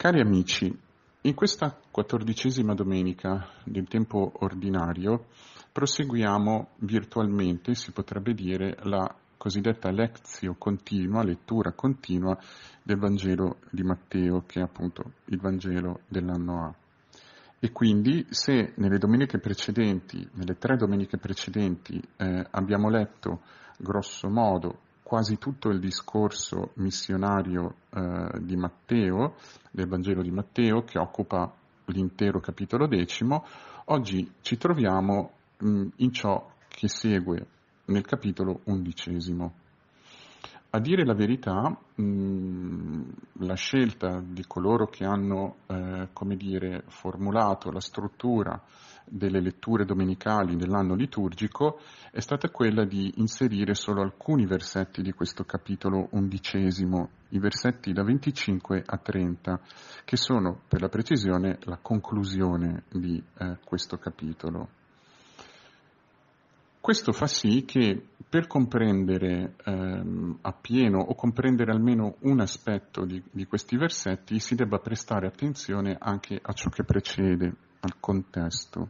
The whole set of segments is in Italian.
Cari amici, in questa quattordicesima domenica del tempo ordinario proseguiamo virtualmente, si potrebbe dire, la cosiddetta lezio continua, lettura continua del Vangelo di Matteo, che è appunto il Vangelo dell'anno A. E quindi se nelle domeniche precedenti, nelle tre domeniche precedenti, eh, abbiamo letto grosso modo quasi tutto il discorso missionario eh, di Matteo, del Vangelo di Matteo, che occupa l'intero capitolo decimo, oggi ci troviamo mh, in ciò che segue nel capitolo undicesimo. A dire la verità, mh, la scelta di coloro che hanno, eh, come dire, formulato la struttura delle letture domenicali dell'anno liturgico è stata quella di inserire solo alcuni versetti di questo capitolo undicesimo, i versetti da 25 a 30, che sono per la precisione la conclusione di eh, questo capitolo. Questo fa sì che per comprendere ehm, appieno o comprendere almeno un aspetto di, di, questi versetti si debba prestare attenzione anche a ciò che precede, al contesto.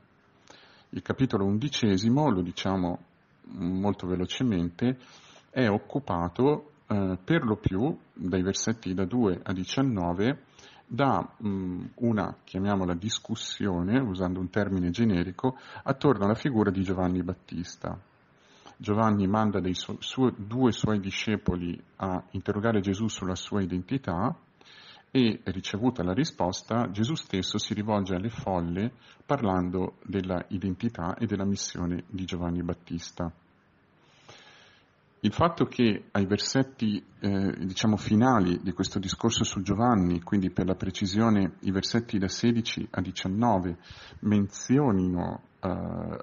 Il capitolo undicesimo, lo diciamo molto velocemente, è occupato eh, per lo più dai versetti da 2 a 19 da mh, una, chiamiamola discussione, usando un termine generico, attorno alla figura di Giovanni Battista. Giovanni manda su- su- due suoi discepoli a interrogare Gesù sulla sua identità e, ricevuta la risposta, Gesù stesso si rivolge alle folle parlando della identità e della missione di Giovanni Battista. Il fatto che ai versetti eh, diciamo finali di questo discorso su Giovanni, quindi per la precisione i versetti da 16 a 19, menzionino eh,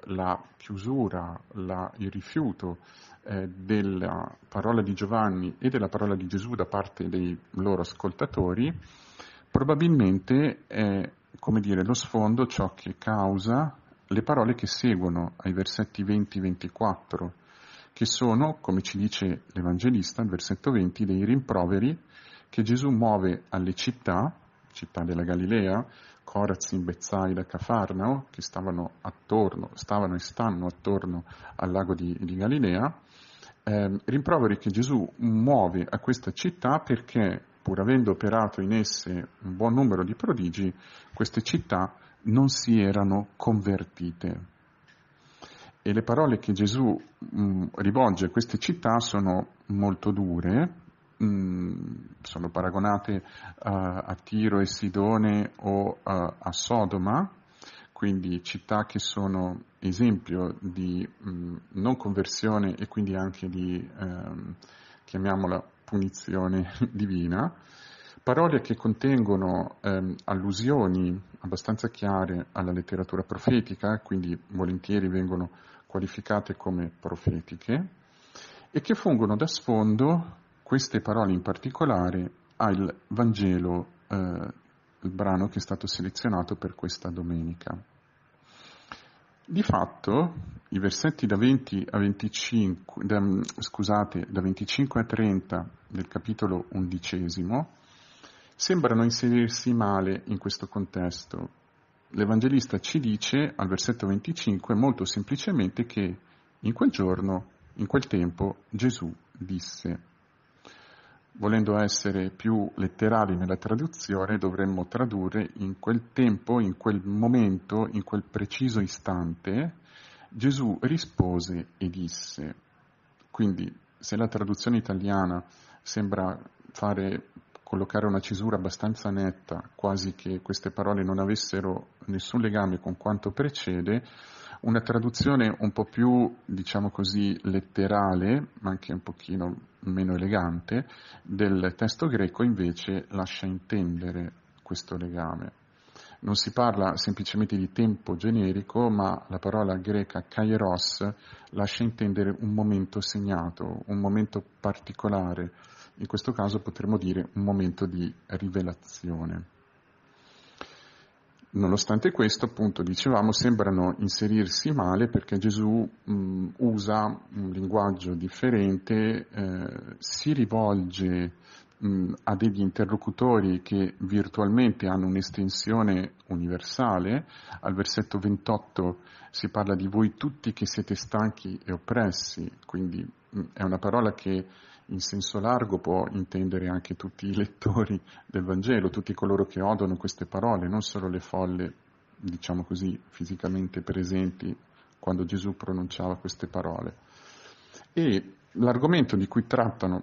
la chiusura, la, il rifiuto eh, della parola di Giovanni e della parola di Gesù da parte dei loro ascoltatori, probabilmente è come dire, lo sfondo ciò che causa le parole che seguono ai versetti 20-24 che sono, come ci dice l'Evangelista, il versetto 20, dei rimproveri che Gesù muove alle città, città della Galilea, Corazin, Bezzaida, Cafarnao, che stavano attorno, stavano e stanno attorno al lago di, di Galilea, eh, rimproveri che Gesù muove a questa città perché, pur avendo operato in esse un buon numero di prodigi, queste città non si erano convertite e le parole che Gesù mh, mm, rivolge a queste città sono molto dure, mh, mm, sono paragonate uh, a Tiro e Sidone o uh, a Sodoma, quindi città che sono esempio di mh, mm, non conversione e quindi anche di, ehm, chiamiamola, punizione divina, parole che contengono ehm, allusioni abbastanza chiare alla letteratura profetica, quindi volentieri vengono qualificate come profetiche e che fungono da sfondo, queste parole in particolare, al Vangelo, eh, il brano che è stato selezionato per questa domenica. Di fatto, i versetti da 20 a 25, da, scusate, da 25 a 30 del capitolo undicesimo sembrano inserirsi male in questo contesto, l'Evangelista ci dice al versetto 25 molto semplicemente che in quel giorno, in quel tempo, Gesù disse. Volendo essere più letterali nella traduzione, dovremmo tradurre in quel tempo, in quel momento, in quel preciso istante, Gesù rispose e disse. Quindi, se la traduzione italiana sembra fare collocare una cesura abbastanza netta, quasi che queste parole non avessero nessun legame con quanto precede, una traduzione un po' più, diciamo così, letterale, ma anche un pochino meno elegante, del testo greco invece lascia intendere questo legame. Non si parla semplicemente di tempo generico, ma la parola greca kairos lascia intendere un momento segnato, un momento particolare, in questo caso potremmo dire un momento di rivelazione. Nonostante questo, appunto, dicevamo, sembrano inserirsi male perché Gesù mh, usa un linguaggio differente, eh, si rivolge mh, ha degli interlocutori che virtualmente hanno un'estensione universale. Al versetto 28 si parla di voi tutti che siete stanchi e oppressi, quindi mh, è una parola che in senso largo può intendere anche tutti i lettori del Vangelo, tutti coloro che odono queste parole, non solo le folle, diciamo così, fisicamente presenti quando Gesù pronunciava queste parole. E l'argomento di cui trattano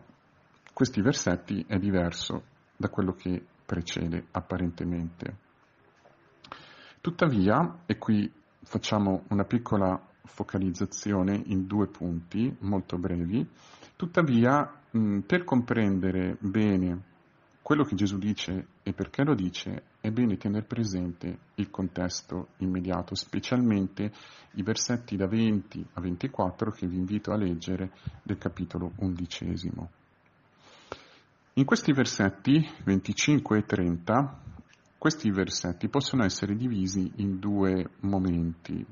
questi versetti è diverso da quello che precede apparentemente. Tuttavia, e qui facciamo una piccola focalizzazione in due punti molto brevi, Tuttavia, per comprendere bene quello che Gesù dice e perché lo dice, è bene tenere presente il contesto immediato, specialmente i versetti da 20 a 24 che vi invito a leggere del capitolo undicesimo. In questi versetti 25 e 30, questi versetti possono essere divisi in due momenti,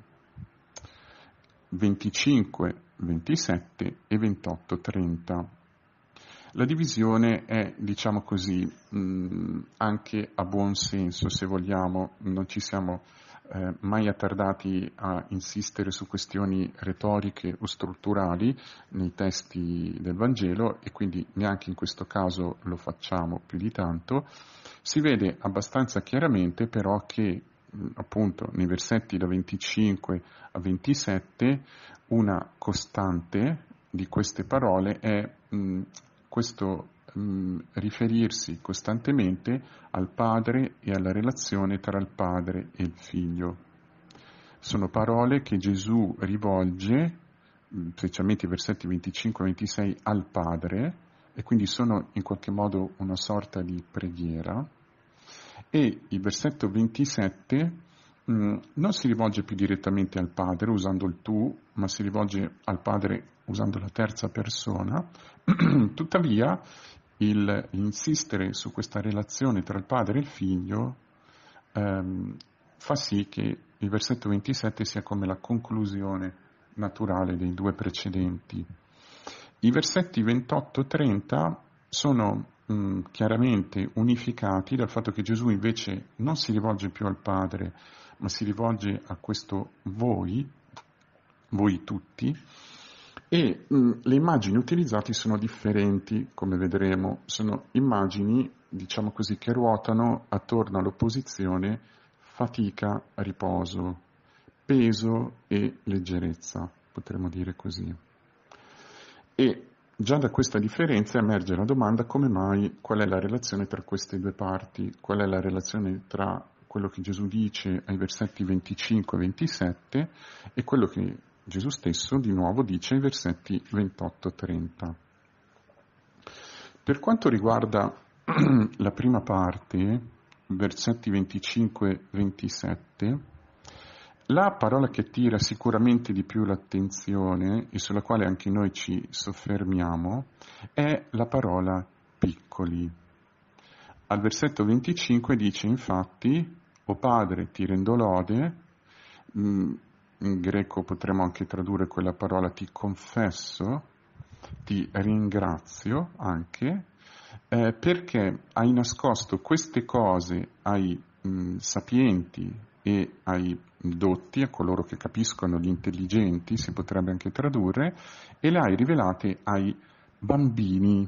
25 27 e 28, 30. La divisione è, diciamo così, mh, anche a buon senso, se vogliamo, non ci siamo eh, mai attardati a insistere su questioni retoriche o strutturali nei testi del Vangelo e quindi neanche in questo caso lo facciamo più di tanto. Si vede abbastanza chiaramente però che appunto nei versetti da 25 a 27 una costante di queste parole è mh, questo mh, riferirsi costantemente al padre e alla relazione tra il padre e il figlio. Sono parole che Gesù rivolge, specialmente i versetti 25 e 26, al padre e quindi sono in qualche modo una sorta di preghiera e il versetto 27 mh, mm, non si rivolge più direttamente al padre usando il tu, ma si rivolge al padre usando la terza persona, tuttavia il insistere su questa relazione tra il padre e il figlio ehm, fa sì che il versetto 27 sia come la conclusione naturale dei due precedenti. I versetti 28-30 sono mh, mm, chiaramente unificati dal fatto che Gesù invece non si rivolge più al Padre, ma si rivolge a questo voi, voi tutti, e mh, mm, le immagini utilizzate sono differenti, come vedremo, sono immagini, diciamo così, che ruotano attorno all'opposizione fatica, riposo, peso e leggerezza, potremmo dire così. E Già da questa differenza emerge la domanda come mai, qual è la relazione tra queste due parti, qual è la relazione tra quello che Gesù dice ai versetti 25 e 27 e quello che Gesù stesso di nuovo dice ai versetti 28 e 30. Per quanto riguarda la prima parte, versetti 25 e 27, la parola che attira sicuramente di più l'attenzione e sulla quale anche noi ci soffermiamo è la parola piccoli. Al versetto 25 dice infatti, o Padre ti rendo lode, mm, in greco potremmo anche tradurre quella parola ti confesso, ti ringrazio anche, eh, perché hai nascosto queste cose ai mh, mm, sapienti e ai dotti, a coloro che capiscono, gli intelligenti, si potrebbe anche tradurre, e le hai rivelate ai bambini,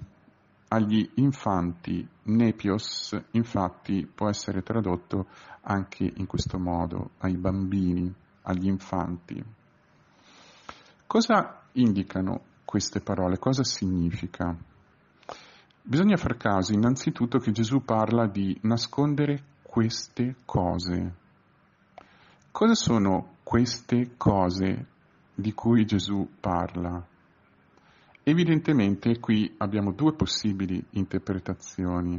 agli infanti. Nepios, infatti, può essere tradotto anche in questo modo, ai bambini, agli infanti. Cosa indicano queste parole? Cosa significa? Bisogna far caso innanzitutto che Gesù parla di nascondere queste cose. Cosa sono queste cose di cui Gesù parla? Evidentemente qui abbiamo due possibili interpretazioni.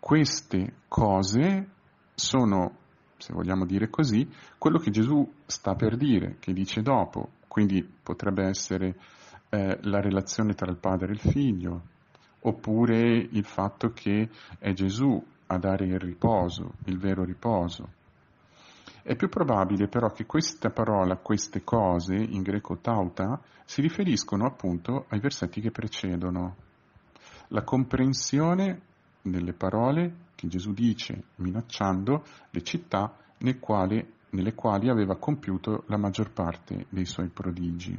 Queste cose sono, se vogliamo dire così, quello che Gesù sta per dire, che dice dopo, quindi potrebbe essere eh, la relazione tra il padre e il figlio, oppure il fatto che è Gesù a dare il riposo, il vero riposo. È più probabile però che questa parola, queste cose, in greco tauta, si riferiscono appunto ai versetti che precedono. la comprensione delle parole che Gesù dice minacciando le città nel quale, nelle quali aveva compiuto la maggior parte dei suoi prodigi.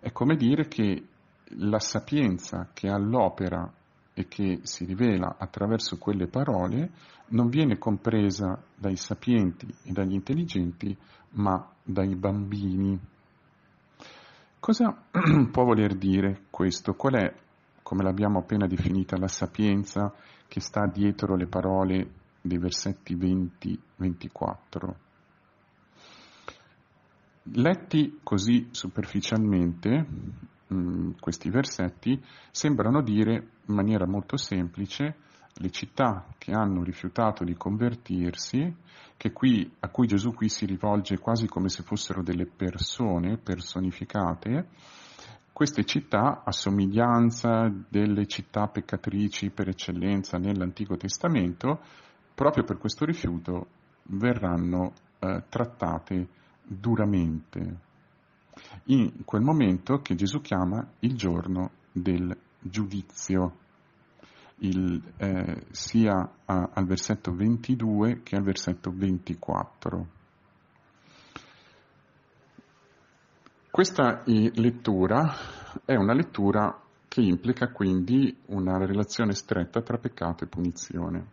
È come dire che la sapienza che ha all'opera e che si rivela attraverso quelle parole non viene compresa dai sapienti e dagli intelligenti, ma dai bambini. Cosa può voler dire questo? Qual è, come l'abbiamo appena definita, la sapienza che sta dietro le parole dei versetti 20-24? Letti così superficialmente, mh, questi versetti sembrano dire in maniera molto semplice le città che hanno rifiutato di convertirsi, qui, a cui Gesù qui si rivolge quasi come se fossero delle persone personificate, queste città, a somiglianza delle città peccatrici per eccellenza nell'Antico Testamento, proprio per questo rifiuto verranno eh, trattate duramente. In quel momento che Gesù chiama il giorno del giudizio il, eh, sia a, al versetto 22 che al versetto 24. Questa lettura è una lettura che implica quindi una relazione stretta tra peccato e punizione.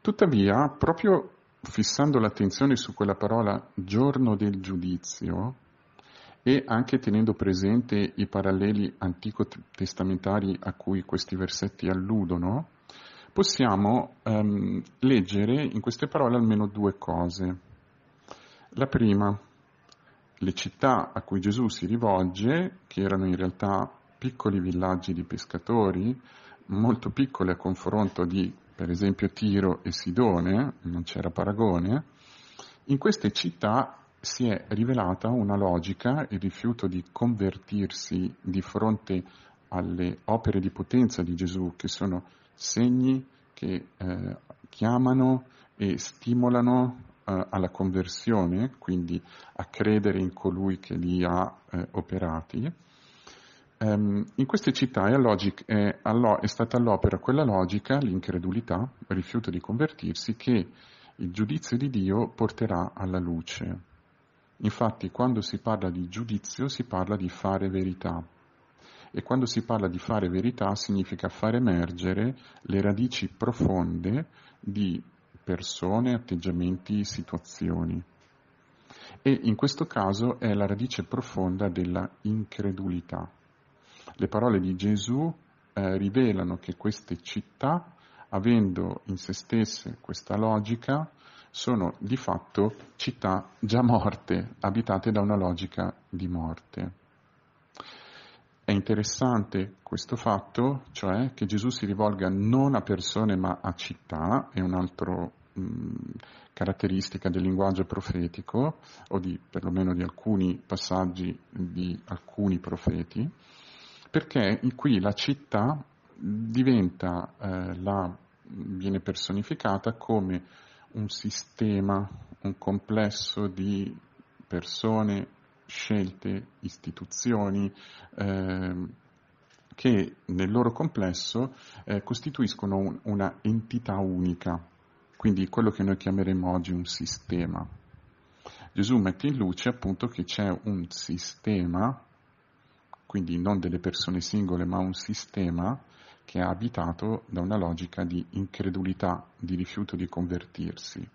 Tuttavia, proprio fissando l'attenzione su quella parola giorno del giudizio, e anche tenendo presente i paralleli antico-testamentari a cui questi versetti alludono, possiamo um, leggere in queste parole almeno due cose. La prima, le città a cui Gesù si rivolge, che erano in realtà piccoli villaggi di pescatori, molto piccoli a confronto di, per esempio, Tiro e Sidone, non c'era paragone, in queste città si è rivelata una logica, il rifiuto di convertirsi di fronte alle opere di potenza di Gesù, che sono segni che eh, chiamano e stimolano eh, alla conversione, quindi a credere in colui che li ha eh, operati. Um, in queste città è, logic, è, è, stata all'opera quella logica, l'incredulità, il rifiuto di convertirsi, che il giudizio di Dio porterà alla luce. Infatti quando si parla di giudizio si parla di fare verità e quando si parla di fare verità significa far emergere le radici profonde di persone, atteggiamenti, situazioni. E in questo caso è la radice profonda della incredulità. Le parole di Gesù eh, rivelano che queste città, avendo in se stesse questa logica, sono di fatto città già morte, abitate da una logica di morte. È interessante questo fatto, cioè che Gesù si rivolga non a persone ma a città, è un'altra caratteristica del linguaggio profetico, o di, perlomeno di alcuni passaggi di alcuni profeti, perché qui la città diventa, eh, la, viene personificata come un sistema, un complesso di persone, scelte, istituzioni eh, che nel loro complesso eh, costituiscono un, una entità unica, quindi quello che noi chiameremo oggi un sistema. Gesù mette in luce appunto che c'è un sistema, quindi non delle persone singole, ma un sistema che è abitato da una logica di incredulità, di rifiuto di convertirsi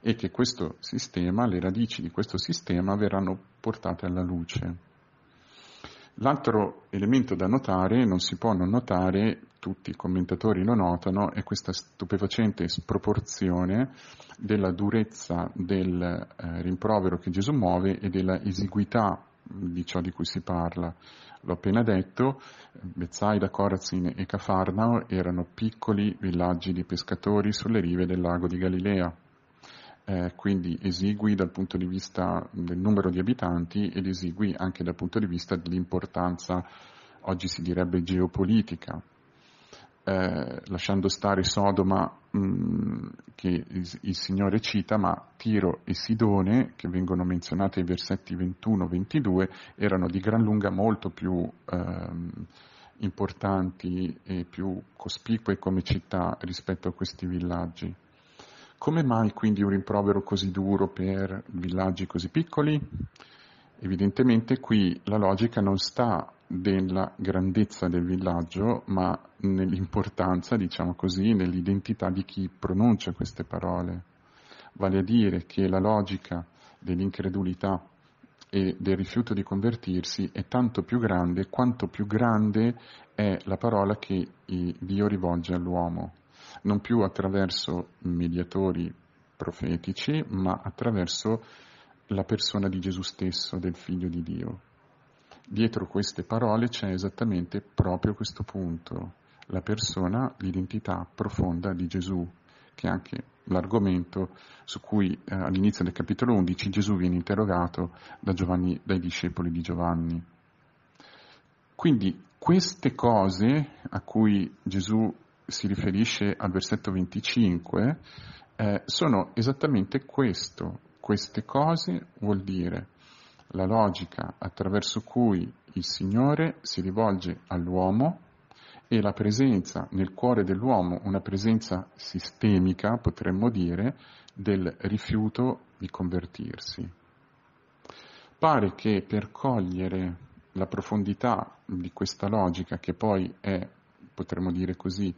e che questo sistema, le radici di questo sistema verranno portate alla luce. L'altro elemento da notare, non si può non notare, tutti i commentatori lo notano, è questa stupefacente sproporzione della durezza del eh, rimprovero che Gesù muove e della esiguità di ciò di cui si parla. L'ho appena detto, Bezzaida, Corazin e Cafarnao erano piccoli villaggi di pescatori sulle rive del lago di Galilea, eh, quindi esigui dal punto di vista del numero di abitanti ed esigui anche dal punto di vista dell'importanza, oggi si direbbe geopolitica eh, lasciando stare Sodoma mh, mm, che il, il, Signore cita, ma Tiro e Sidone, che vengono menzionati ai versetti 21-22, erano di gran lunga molto più ehm, importanti e più cospicue come città rispetto a questi villaggi. Come mai quindi un rimprovero così duro per villaggi così piccoli? Evidentemente qui la logica non sta nella grandezza del villaggio, ma nell'importanza, diciamo così, nell'identità di chi pronuncia queste parole. Vale a dire che la logica dell'incredulità e del rifiuto di convertirsi è tanto più grande quanto più grande è la parola che Dio rivolge all'uomo, non più attraverso mediatori profetici, ma attraverso la persona di Gesù stesso, del Figlio di Dio. Dietro queste parole c'è esattamente proprio questo punto, la persona, l'identità profonda di Gesù, che è anche l'argomento su cui eh, all'inizio del capitolo 11 Gesù viene interrogato da Giovanni, dai discepoli di Giovanni. Quindi queste cose a cui Gesù si riferisce al versetto 25 eh, sono esattamente questo. Queste cose vuol dire la logica attraverso cui il Signore si rivolge all'uomo e la presenza nel cuore dell'uomo, una presenza sistemica, potremmo dire, del rifiuto di convertirsi. Pare che per cogliere la profondità di questa logica, che poi è, potremmo dire così,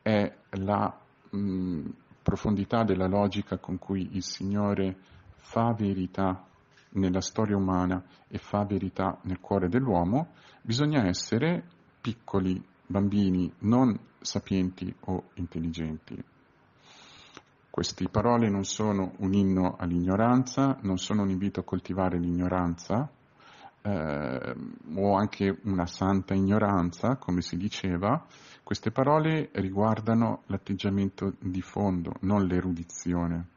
è la mh, profondità della logica con cui il Signore fa verità nella storia umana e fa verità nel cuore dell'uomo, bisogna essere piccoli bambini non sapienti o intelligenti. Queste parole non sono un inno all'ignoranza, non sono un invito a coltivare l'ignoranza, eh, o anche una santa ignoranza, come si diceva, queste parole riguardano l'atteggiamento di fondo, non l'erudizione.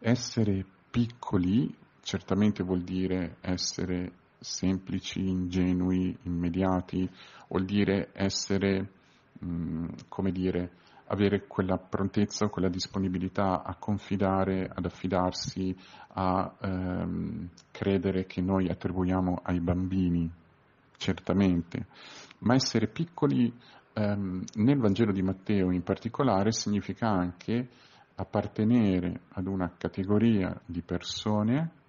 Essere piccoli certamente vuol dire essere semplici, ingenui, immediati, vuol dire essere, mh, mm, come dire, avere quella prontezza, quella disponibilità a confidare, ad affidarsi, a ehm, credere che noi attribuiamo ai bambini, certamente, ma essere piccoli ehm, nel Vangelo di Matteo in particolare significa anche appartenere ad una categoria di persone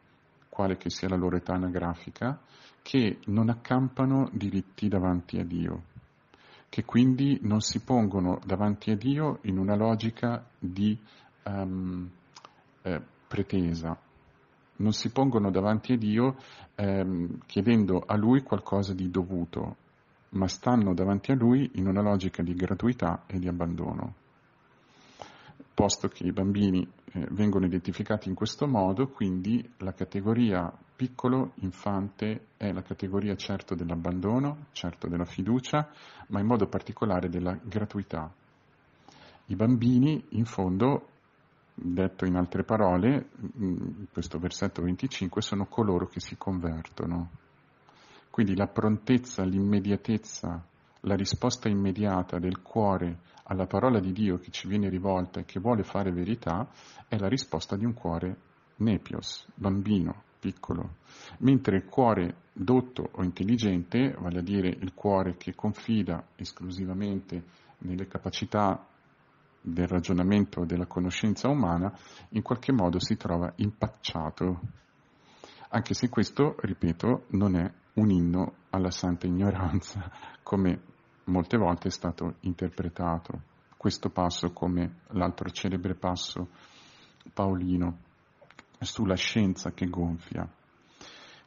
quale che sia la loro età anagrafica, che non accampano diritti davanti a Dio, che quindi non si pongono davanti a Dio in una logica di um, eh, pretesa, non si pongono davanti a Dio ehm, chiedendo a Lui qualcosa di dovuto, ma stanno davanti a Lui in una logica di gratuità e di abbandono posto che i bambini eh, vengono identificati in questo modo, quindi la categoria piccolo infante è la categoria certo dell'abbandono, certo della fiducia, ma in modo particolare della gratuità. I bambini, in fondo, detto in altre parole, in questo versetto 25, sono coloro che si convertono. Quindi la prontezza, l'immediatezza, la risposta immediata del cuore alla parola di Dio che ci viene rivolta e che vuole fare verità è la risposta di un cuore nepios, bambino, piccolo, mentre il cuore dotto o intelligente, vale a dire il cuore che confida esclusivamente nelle capacità del ragionamento della conoscenza umana, in qualche modo si trova impacciato, anche se questo, ripeto, non è un inno alla santa ignoranza, come molte volte è stato interpretato questo passo come l'altro celebre passo paolino sulla scienza che gonfia.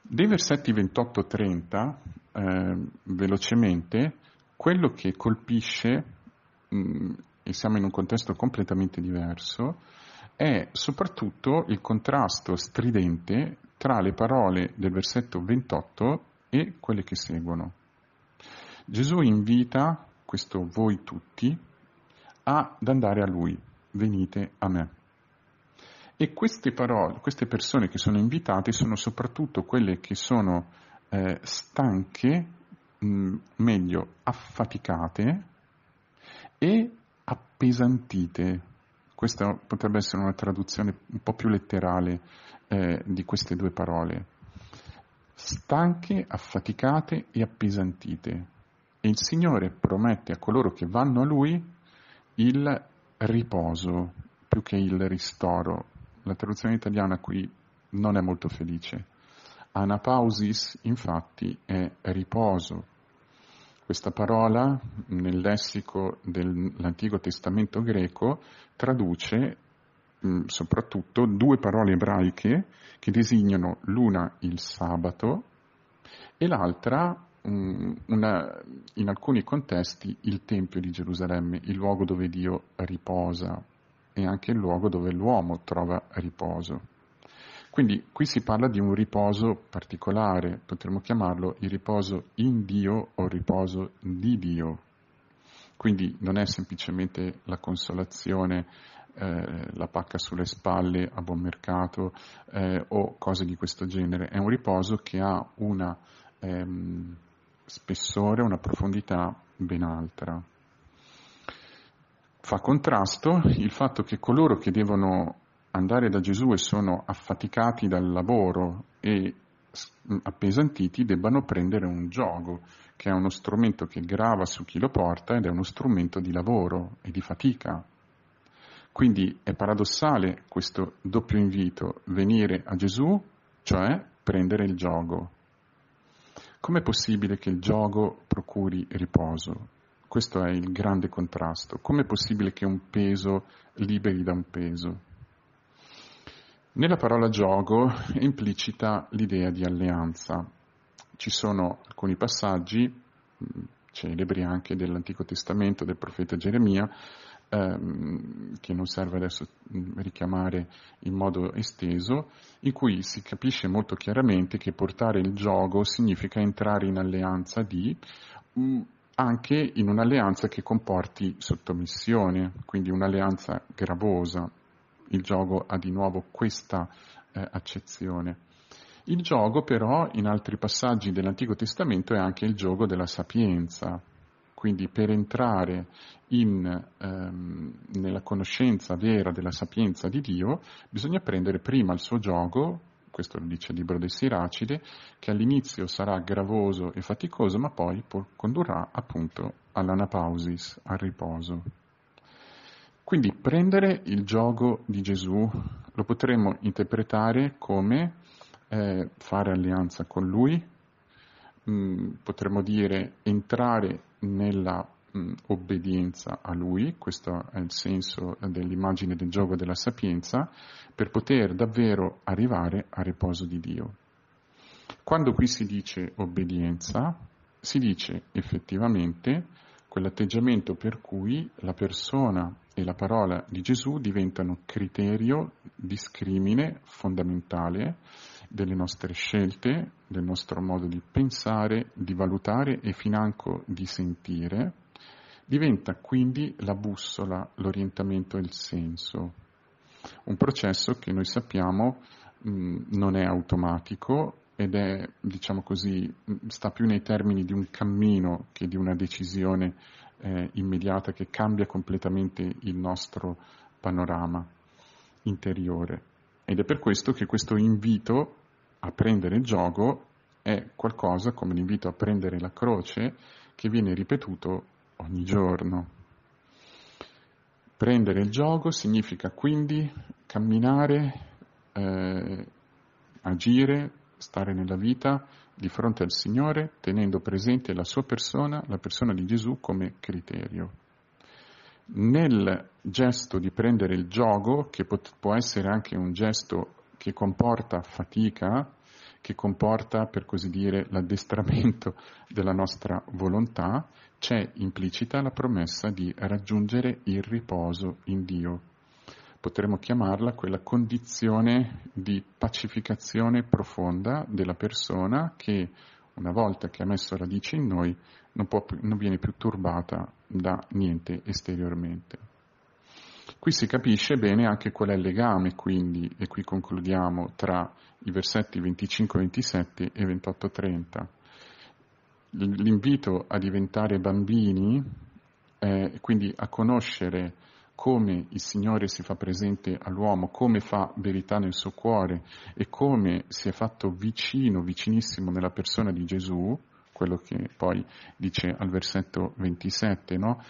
Dei versetti 28-30, eh, velocemente, quello che colpisce, mh, mm, e siamo in un contesto completamente diverso, è soprattutto il contrasto stridente tra le parole del versetto 28 e quelle che seguono. Gesù invita questo voi tutti ad andare a Lui, venite a me. E queste parole, queste persone che sono invitate sono soprattutto quelle che sono eh, stanche, mh, meglio affaticate e appesantite. Questa potrebbe essere una traduzione un po' più letterale eh, di queste due parole. Stanche, affaticate e appesantite il Signore promette a coloro che vanno a Lui il riposo più che il ristoro. La traduzione italiana qui non è molto felice. Anapausis, infatti, è riposo. Questa parola nel lessico dell'Antico Testamento greco traduce mh, mm, soprattutto due parole ebraiche che designano l'una il sabato e l'altra una, in alcuni contesti il Tempio di Gerusalemme, il luogo dove Dio riposa e anche il luogo dove l'uomo trova riposo. Quindi qui si parla di un riposo particolare, potremmo chiamarlo il riposo in Dio o riposo di Dio. Quindi non è semplicemente la consolazione, eh, la pacca sulle spalle a buon mercato eh, o cose di questo genere, è un riposo che ha una ehm, spessore, una profondità ben altra. Fa contrasto il fatto che coloro che devono andare da Gesù e sono affaticati dal lavoro e appesantiti debbano prendere un gioco, che è uno strumento che grava su chi lo porta ed è uno strumento di lavoro e di fatica. Quindi è paradossale questo doppio invito, venire a Gesù, cioè prendere il gioco. Com'è possibile che il gioco procuri riposo? Questo è il grande contrasto. Com'è possibile che un peso liberi da un peso? Nella parola gioco è implicita l'idea di alleanza. Ci sono alcuni passaggi mm, celebri anche dell'Antico Testamento, del profeta Geremia, ehm, che non serve adesso mm, richiamare in modo esteso, in cui si capisce molto chiaramente che portare il gioco significa entrare in alleanza di, mm, anche in un'alleanza che comporti sottomissione, quindi un'alleanza gravosa, il gioco ha di nuovo questa eh, accezione. Il gioco però in altri passaggi dell'Antico Testamento è anche il gioco della sapienza, quindi per entrare in, ehm, nella conoscenza vera della sapienza di Dio bisogna prendere prima il suo gioco, questo lo dice il libro dei Siracide, che all'inizio sarà gravoso e faticoso ma poi condurrà appunto all'anapausis, al riposo. Quindi prendere il gioco di Gesù lo potremmo interpretare come eh, fare alleanza con Lui, mh, mm, potremmo dire entrare nella mh, obbedienza a Lui, questo è il senso dell'immagine del gioco della sapienza, per poter davvero arrivare al riposo di Dio. Quando qui si dice obbedienza, si dice effettivamente quell'atteggiamento per cui la persona e la parola di Gesù diventano criterio, discrimine fondamentale delle nostre scelte, del nostro modo di pensare, di valutare e financo di sentire, diventa quindi la bussola, l'orientamento e il senso. Un processo che noi sappiamo mh, non è automatico ed è, diciamo così, sta più nei termini di un cammino che di una decisione eh, immediata che cambia completamente il nostro panorama interiore. Ed è per questo che questo invito a prendere il gioco è qualcosa come l'invito a prendere la croce che viene ripetuto ogni giorno. Prendere il gioco significa quindi camminare, eh, agire, stare nella vita di fronte al Signore tenendo presente la sua persona, la persona di Gesù come criterio. Nel gesto di prendere il gioco, che può essere anche un gesto che comporta fatica, che comporta, per così dire, l'addestramento della nostra volontà, c'è implicita la promessa di raggiungere il riposo in Dio potremmo chiamarla quella condizione di pacificazione profonda della persona che una volta che ha messo radice in noi non, può, non viene più turbata da niente esteriormente. Qui si capisce bene anche qual è il legame, quindi, e qui concludiamo, tra i versetti 25-27 e 28-30. L'invito a diventare bambini, eh, quindi a conoscere come il Signore si fa presente all'uomo, come fa verità nel suo cuore e come si è fatto vicino, vicinissimo nella persona di Gesù, quello che poi dice al versetto 27, no?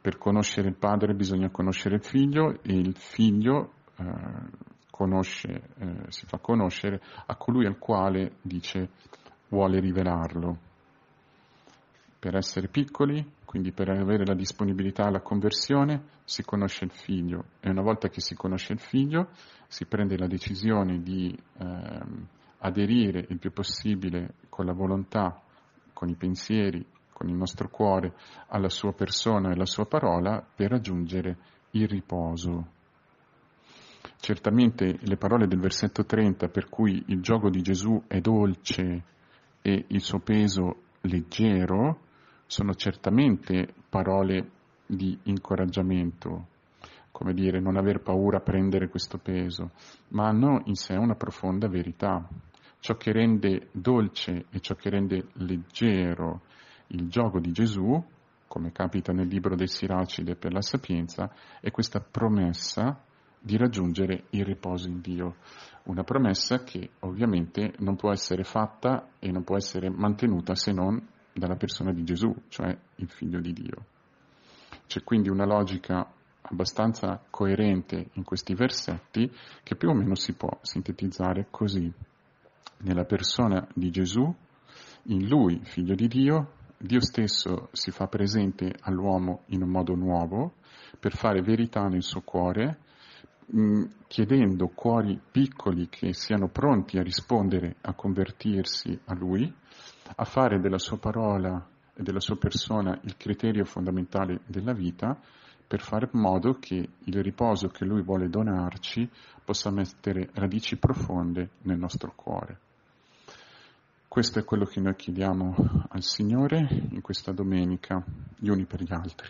Per conoscere il padre bisogna conoscere il figlio e il figlio eh, conosce, eh, si fa conoscere a colui al quale dice vuole rivelarlo. Per essere piccoli, quindi per avere la disponibilità alla conversione, si conosce il figlio e una volta che si conosce il figlio si prende la decisione di eh, aderire il più possibile con la volontà, con i pensieri, con il nostro cuore alla sua persona e alla sua parola per raggiungere il riposo. Certamente le parole del versetto 30 per cui il gioco di Gesù è dolce e il suo peso leggero sono certamente parole di incoraggiamento, come dire non aver paura a prendere questo peso, ma hanno in sé una profonda verità. Ciò che rende dolce e ciò che rende leggero il gioco di Gesù, come capita nel libro del Siracide per la Sapienza, è questa promessa di raggiungere il riposo in Dio. Una promessa che ovviamente non può essere fatta e non può essere mantenuta se non dalla persona di Gesù, cioè il figlio di Dio. C'è quindi una logica abbastanza coerente in questi versetti che più o meno si può sintetizzare così. Nella persona di Gesù, in lui, figlio di Dio, Dio stesso si fa presente all'uomo in un modo nuovo per fare verità nel suo cuore Mm, chiedendo cuori piccoli che siano pronti a rispondere, a convertirsi a Lui, a fare della sua parola e della sua persona il criterio fondamentale della vita, per fare in modo che il riposo che Lui vuole donarci possa mettere radici profonde nel nostro cuore. Questo è quello che noi chiediamo al Signore in questa domenica, gli uni per gli altri.